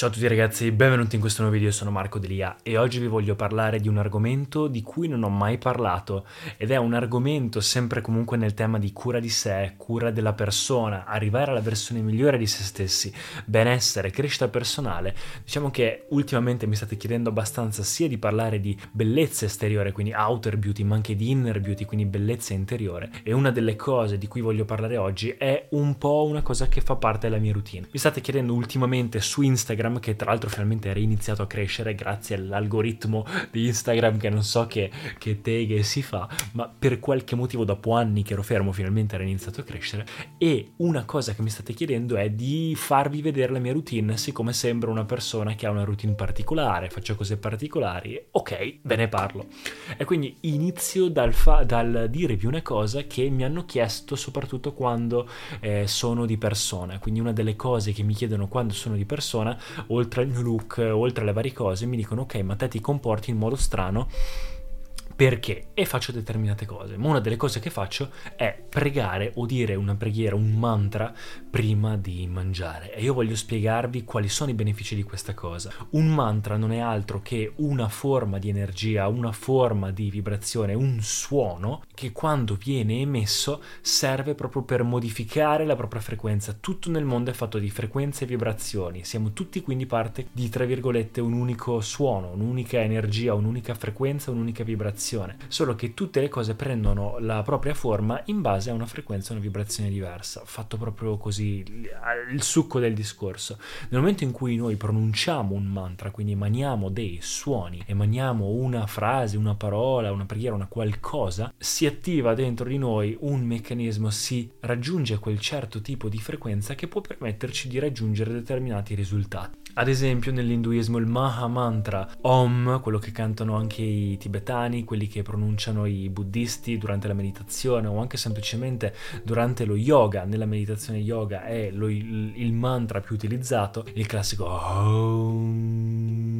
Ciao a tutti ragazzi, benvenuti in questo nuovo video, sono Marco Delia e oggi vi voglio parlare di un argomento di cui non ho mai parlato ed è un argomento sempre comunque nel tema di cura di sé, cura della persona, arrivare alla versione migliore di se stessi, benessere, crescita personale. Diciamo che ultimamente mi state chiedendo abbastanza sia di parlare di bellezza esteriore, quindi outer beauty, ma anche di inner beauty, quindi bellezza interiore e una delle cose di cui voglio parlare oggi è un po' una cosa che fa parte della mia routine. Mi state chiedendo ultimamente su Instagram che tra l'altro finalmente è iniziato a crescere grazie all'algoritmo di Instagram che non so che, che teghe si fa, ma per qualche motivo dopo anni che ero fermo finalmente era iniziato a crescere e una cosa che mi state chiedendo è di farvi vedere la mia routine siccome sembro una persona che ha una routine particolare, faccio cose particolari, ok, ve ne parlo. E quindi inizio dal, fa- dal dirvi una cosa che mi hanno chiesto soprattutto quando eh, sono di persona, quindi una delle cose che mi chiedono quando sono di persona oltre al mio look, oltre alle varie cose, mi dicono ok, ma te ti comporti in modo strano perché e faccio determinate cose. Ma una delle cose che faccio è pregare o dire una preghiera, un mantra prima di mangiare. E io voglio spiegarvi quali sono i benefici di questa cosa. Un mantra non è altro che una forma di energia, una forma di vibrazione, un suono che quando viene emesso serve proprio per modificare la propria frequenza. Tutto nel mondo è fatto di frequenze e vibrazioni. Siamo tutti quindi parte di, tra virgolette, un unico suono, un'unica energia, un'unica frequenza, un'unica vibrazione solo che tutte le cose prendono la propria forma in base a una frequenza e una vibrazione diversa, fatto proprio così il succo del discorso. Nel momento in cui noi pronunciamo un mantra, quindi emaniamo dei suoni, emaniamo una frase, una parola, una preghiera, una qualcosa, si attiva dentro di noi un meccanismo, si raggiunge quel certo tipo di frequenza che può permetterci di raggiungere determinati risultati. Ad esempio nell'induismo il Maha Mantra Om, quello che cantano anche i tibetani, quelli che pronunciano i buddisti durante la meditazione o anche semplicemente durante lo yoga, nella meditazione yoga è lo, il, il mantra più utilizzato, il classico Om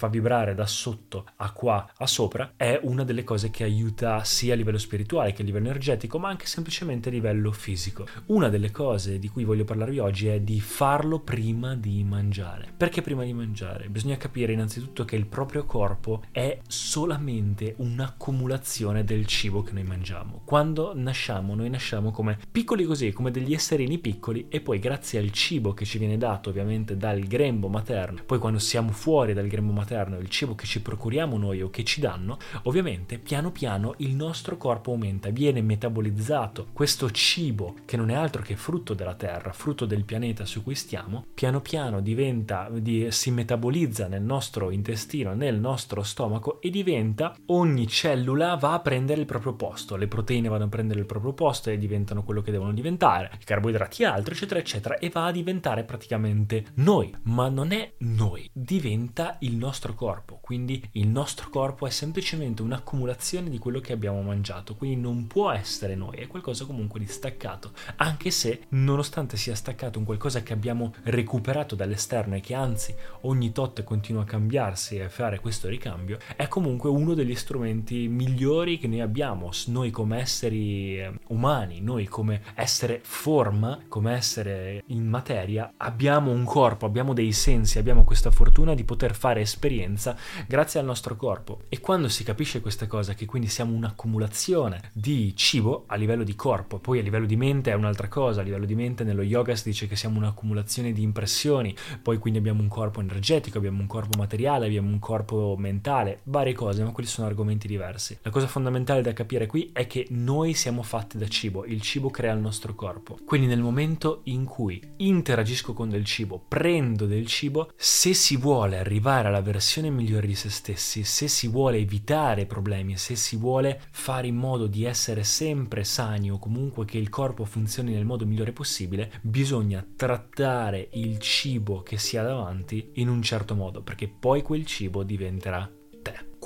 fa vibrare da sotto a qua a sopra è una delle cose che aiuta sia a livello spirituale che a livello energetico ma anche semplicemente a livello fisico. Una delle cose di cui voglio parlarvi oggi è di farlo prima di mangiare. Perché prima di mangiare? Bisogna capire innanzitutto che il proprio corpo è solamente un'accumulazione del cibo che noi mangiamo. Quando nasciamo, noi nasciamo come piccoli così, come degli esserini piccoli e poi grazie al cibo che ci viene dato ovviamente dal grembo materno, poi quando siamo fuori dal grembo materno, il cibo che ci procuriamo noi o che ci danno, ovviamente piano piano il nostro corpo aumenta, viene metabolizzato. Questo cibo, che non è altro che frutto della terra, frutto del pianeta su cui stiamo, piano piano diventa, di, si metabolizza nel nostro intestino, nel nostro stomaco e diventa, ogni cellula va a prendere il proprio posto, le proteine vanno a prendere il proprio posto e diventano quello che devono diventare, i carboidrati altro, eccetera, eccetera, e va a diventare praticamente noi, ma non è noi, diventa il nostro corpo, quindi il nostro corpo è semplicemente un'accumulazione di quello che abbiamo mangiato, quindi non può essere noi, è qualcosa comunque di staccato, anche se nonostante sia staccato un qualcosa che abbiamo recuperato dall'esterno e che anzi ogni tot continua a cambiarsi e a fare questo ricambio, è comunque uno degli strumenti migliori che noi abbiamo, noi come esseri eh, umani, noi come essere forma, come essere in materia, abbiamo un corpo, abbiamo dei sensi, abbiamo questa fortuna di poter fare esperienze esperienza grazie al nostro corpo. E quando si capisce questa cosa, che quindi siamo un'accumulazione di cibo a livello di corpo, poi a livello di mente è un'altra cosa, a livello di mente nello yoga si dice che siamo un'accumulazione di impressioni, poi quindi abbiamo un corpo energetico, abbiamo un corpo materiale, abbiamo un corpo mentale, varie cose, ma quelli sono argomenti diversi. La cosa fondamentale da capire qui è che noi siamo fatti da cibo, il cibo crea il nostro corpo. Quindi nel momento in cui interagisco con del cibo, prendo del cibo, se si vuole arrivare alla versione migliore di se stessi, se si vuole evitare problemi, se si vuole fare in modo di essere sempre sani o comunque che il corpo funzioni nel modo migliore possibile, bisogna trattare il cibo che si ha davanti in un certo modo, perché poi quel cibo diventerà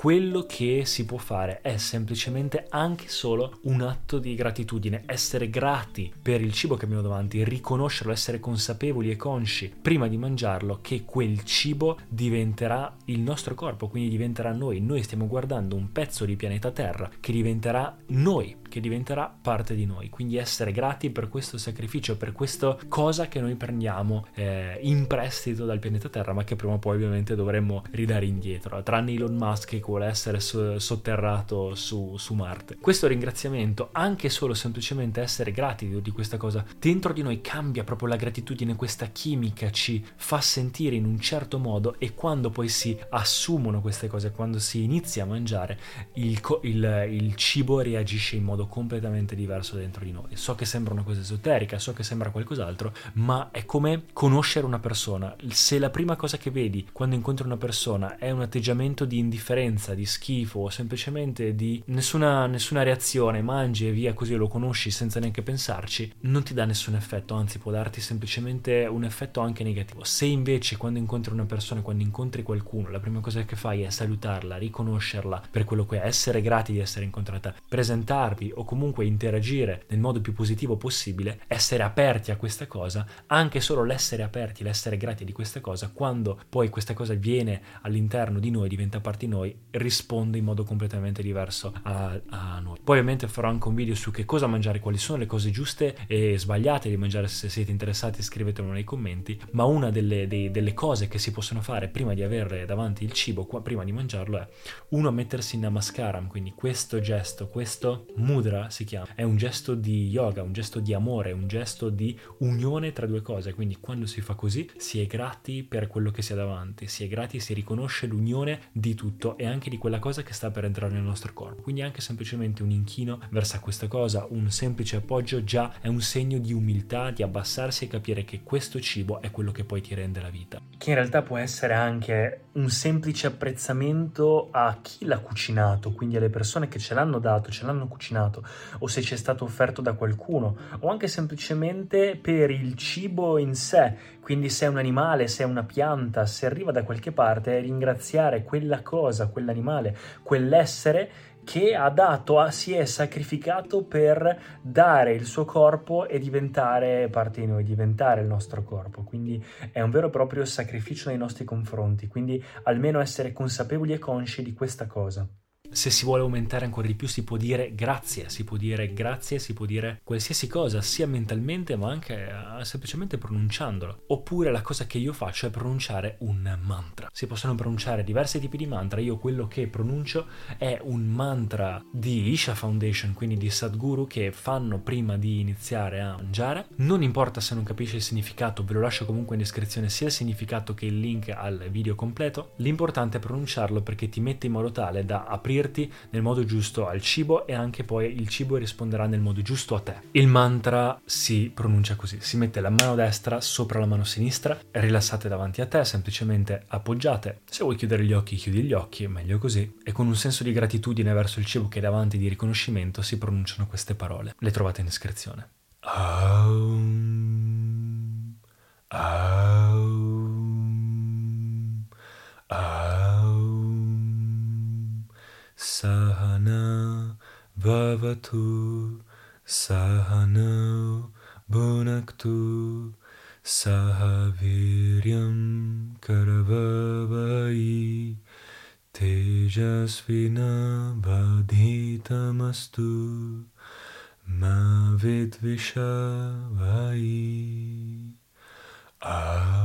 quello che si può fare è semplicemente anche solo un atto di gratitudine, essere grati per il cibo che abbiamo davanti, riconoscerlo, essere consapevoli e consci prima di mangiarlo che quel cibo diventerà il nostro corpo, quindi diventerà noi. Noi stiamo guardando un pezzo di pianeta Terra che diventerà noi, che diventerà parte di noi. Quindi essere grati per questo sacrificio, per questa cosa che noi prendiamo eh, in prestito dal pianeta Terra, ma che prima o poi ovviamente dovremmo ridare indietro. Tranne Elon Musk che vuole essere sotterrato su, su, Marte. Questo ringraziamento, anche solo semplicemente essere grati di questa cosa, dentro di noi cambia proprio la gratitudine, questa chimica ci fa sentire in un certo modo e quando poi si assumono queste cose, quando si inizia a mangiare, il, il, il cibo reagisce in modo completamente diverso dentro di noi. So che sembra una cosa esoterica, so che sembra qualcos'altro, ma è come conoscere una persona. Se la prima cosa che vedi quando incontri una persona è un atteggiamento di indifferenza, indifferenza, di schifo o semplicemente di nessuna, nessuna reazione, mangi e via così lo conosci senza neanche pensarci, non ti dà nessun effetto, anzi può darti semplicemente un effetto anche negativo. Se invece quando incontri una persona, quando incontri qualcuno, la prima cosa che fai è salutarla, riconoscerla per quello che è, essere grati di essere incontrata, presentarvi o comunque interagire nel modo più positivo possibile, essere aperti a questa cosa, anche solo l'essere aperti, l'essere grati di questa cosa, quando poi questa cosa viene all'interno di noi, diventa parte di noi, risponde in modo completamente diverso a, a, noi. Poi ovviamente farò anche un video su che cosa mangiare, quali sono le cose giuste e sbagliate di mangiare, se siete interessati scrivetelo nei commenti, ma una delle, dei, delle cose che si possono fare prima di avere davanti il cibo, prima di mangiarlo, è uno mettersi in namaskaram, quindi questo gesto, questo mudra si chiama, è un gesto di yoga, un gesto di amore, un gesto di unione tra due cose, quindi quando si fa così si è grati per quello che si ha davanti, si è grati, si riconosce l'unione di tutto e anche anche di quella cosa che sta per entrare nel nostro corpo. Quindi anche semplicemente un inchino verso questa cosa, un semplice appoggio già è un segno di umiltà, di abbassarsi e capire che questo cibo è quello che poi ti rende la vita. Che in realtà può essere anche un semplice apprezzamento a chi l'ha cucinato, quindi alle persone che ce l'hanno dato, ce l'hanno cucinato, o se ci è stato offerto da qualcuno, o anche semplicemente per il cibo in sé, quindi se è un animale, se è una pianta, se arriva da qualche parte, ringraziare quella cosa, quell'animale, quell'essere che ha dato, si è sacrificato per dare il suo corpo e diventare parte di noi, diventare il nostro corpo. Quindi è un vero e proprio sacrificio nei nostri confronti, quindi almeno essere consapevoli e consci di questa cosa se si vuole aumentare ancora di più si può dire grazie, si può dire grazie, si può dire qualsiasi cosa, sia mentalmente ma anche uh, semplicemente pronunciandolo. Oppure la cosa che io faccio è pronunciare un mantra. Si possono pronunciare diversi tipi di mantra, io quello che pronuncio è un mantra di Isha Foundation, quindi di Sadhguru che fanno prima di iniziare a mangiare. Non importa se non capisci il significato, ve lo lascio comunque in descrizione sia il significato che il link al video completo. L'importante è pronunciarlo perché ti mette in modo tale da aprire aprirti nel modo giusto al cibo e anche poi il cibo risponderà nel modo giusto a te. Il mantra si pronuncia così, si mette la mano destra sopra la mano sinistra, rilassate davanti a te, semplicemente appoggiate. Se vuoi chiudere gli occhi, chiudi gli occhi, meglio così. E con un senso di gratitudine verso il cibo che è davanti di riconoscimento si pronunciano queste parole. Le trovate in descrizione. Um, um, Sahana Vavatu Sahana Bhunaktu Sahaviryam Karavavai Tejasvina Vadhitamastu Ma Vidvishavai Aum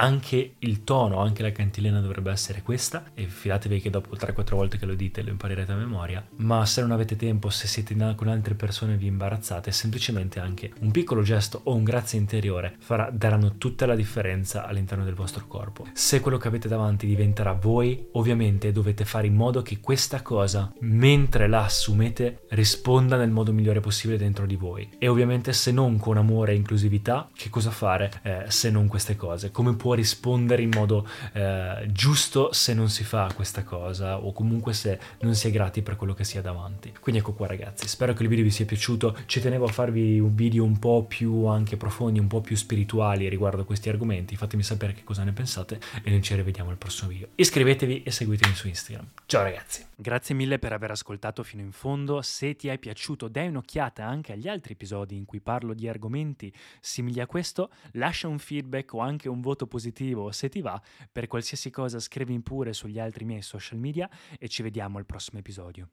Anche il tono, anche la cantilena dovrebbe essere questa e fidatevi che dopo 3-4 volte che lo dite lo imparerete a memoria, ma se non avete tempo, se siete con altre persone e vi imbarazzate, semplicemente anche un piccolo gesto o un grazie interiore farà, daranno tutta la differenza all'interno del vostro corpo. Se quello che avete davanti diventerà voi, ovviamente dovete fare in modo che questa cosa, mentre la assumete, risponda nel modo migliore possibile dentro di voi. E ovviamente se non con amore e inclusività, che cosa fare eh, se non queste cose? Come può può rispondere in modo eh, giusto se non si fa questa cosa o comunque se non si è grati per quello che si ha davanti. Quindi ecco qua ragazzi, spero che il video vi sia piaciuto, ci tenevo a farvi un video un po' più anche profondi, un po' più spirituali riguardo questi argomenti, fatemi sapere che cosa ne pensate e noi ci rivediamo al prossimo video. Iscrivetevi e seguitemi su Instagram. Ciao ragazzi! Grazie mille per aver ascoltato fino in fondo, se ti è piaciuto dai un'occhiata anche agli altri episodi in cui parlo di argomenti simili a questo, lascia un feedback o anche un voto positivo se ti va, per qualsiasi cosa scrivi pure sugli altri miei social media e ci vediamo al prossimo episodio.